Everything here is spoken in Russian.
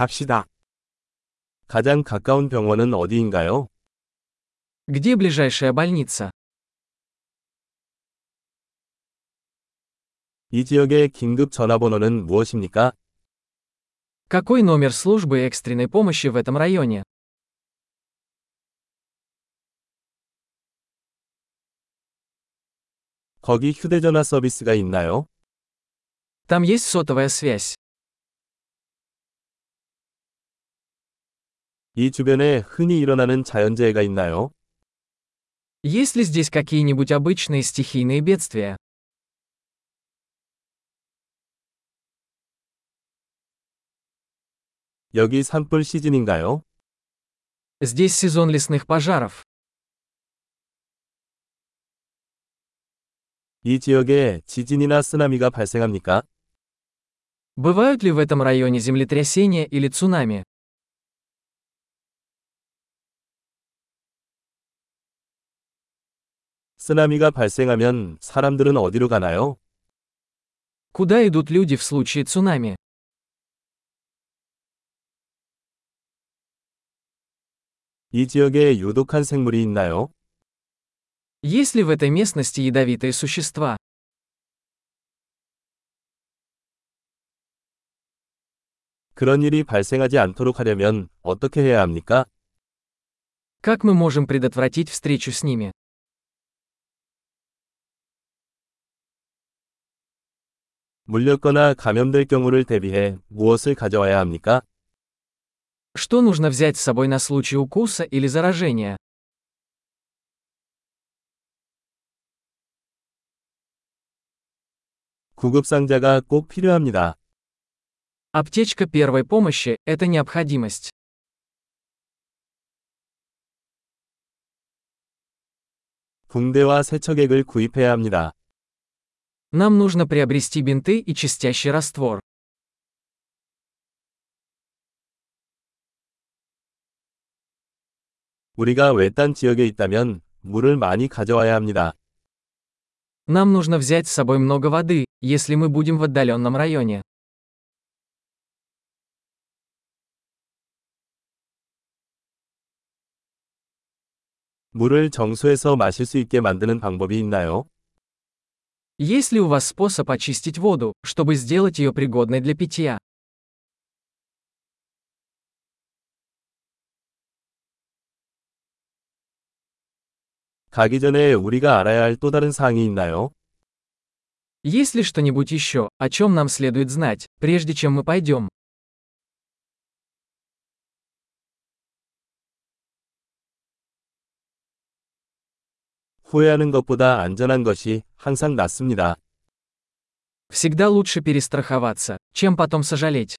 갑시다. 가장 가까운 병원은 어디인가요? Где ближайшая больница? 이 지역의 긴급 전화번호는 무엇입니까? Какой номер службы экстренной помощи в этом районе? 거기 휴대전화 서비스가 있나요? Там есть сотовая связь. 이 주변에 흔히 일어나는 자연재해가 있나요? Есть ли здесь какие-нибудь обычные стихийные бедствия? 여기 산불 시즌인가요? Здесь сезон лесных пожаров. 이 지역에 지진이나 쓰나미가 발생합니까? Бывают ли в этом районе землетрясения или цунами? 쓰나미가 발생하면 사람들은 어디로 가나요? Куда идут люди в случае цунами? 이 지역에 유독한 생물이 있나요? Есть ли в этой местности ядовитые существа? 그런 일이 발생하지 않도록 하려면 어떻게 해야 합니까? Как мы можем предотвратить встречу с ними? 물렸거나 감염될 경우를 대비해 무엇을 가져와야 합니까? Что нужно взять с собой на случай укуса или заражения? 구급상자가 꼭 필요합니다. Аптечка первой помощи – это необходимость. 붕대와 세척액을 구입해야 합니다. Нам нужно приобрести бинты и чистящий раствор. 우리가 외딴 지역에 있다면 물을 많이 가져와야 합니다. Нам нужно взять с собой много воды, если мы будем в отдаленном районе. 물을 정수해서 마실 수 있게 만드는 방법이 있나요? Есть ли у вас способ очистить воду, чтобы сделать ее пригодной для питья? 가기 전에 우리가 알아야 할 또 다른 사항이 있나요? Есть ли что-нибудь еще, о чем нам следует знать, прежде чем мы пойдем? 후회하는 것보다 안전한 것이 항상 낫습니다. Всегда лучше перестраховаться, чем потом сожалеть.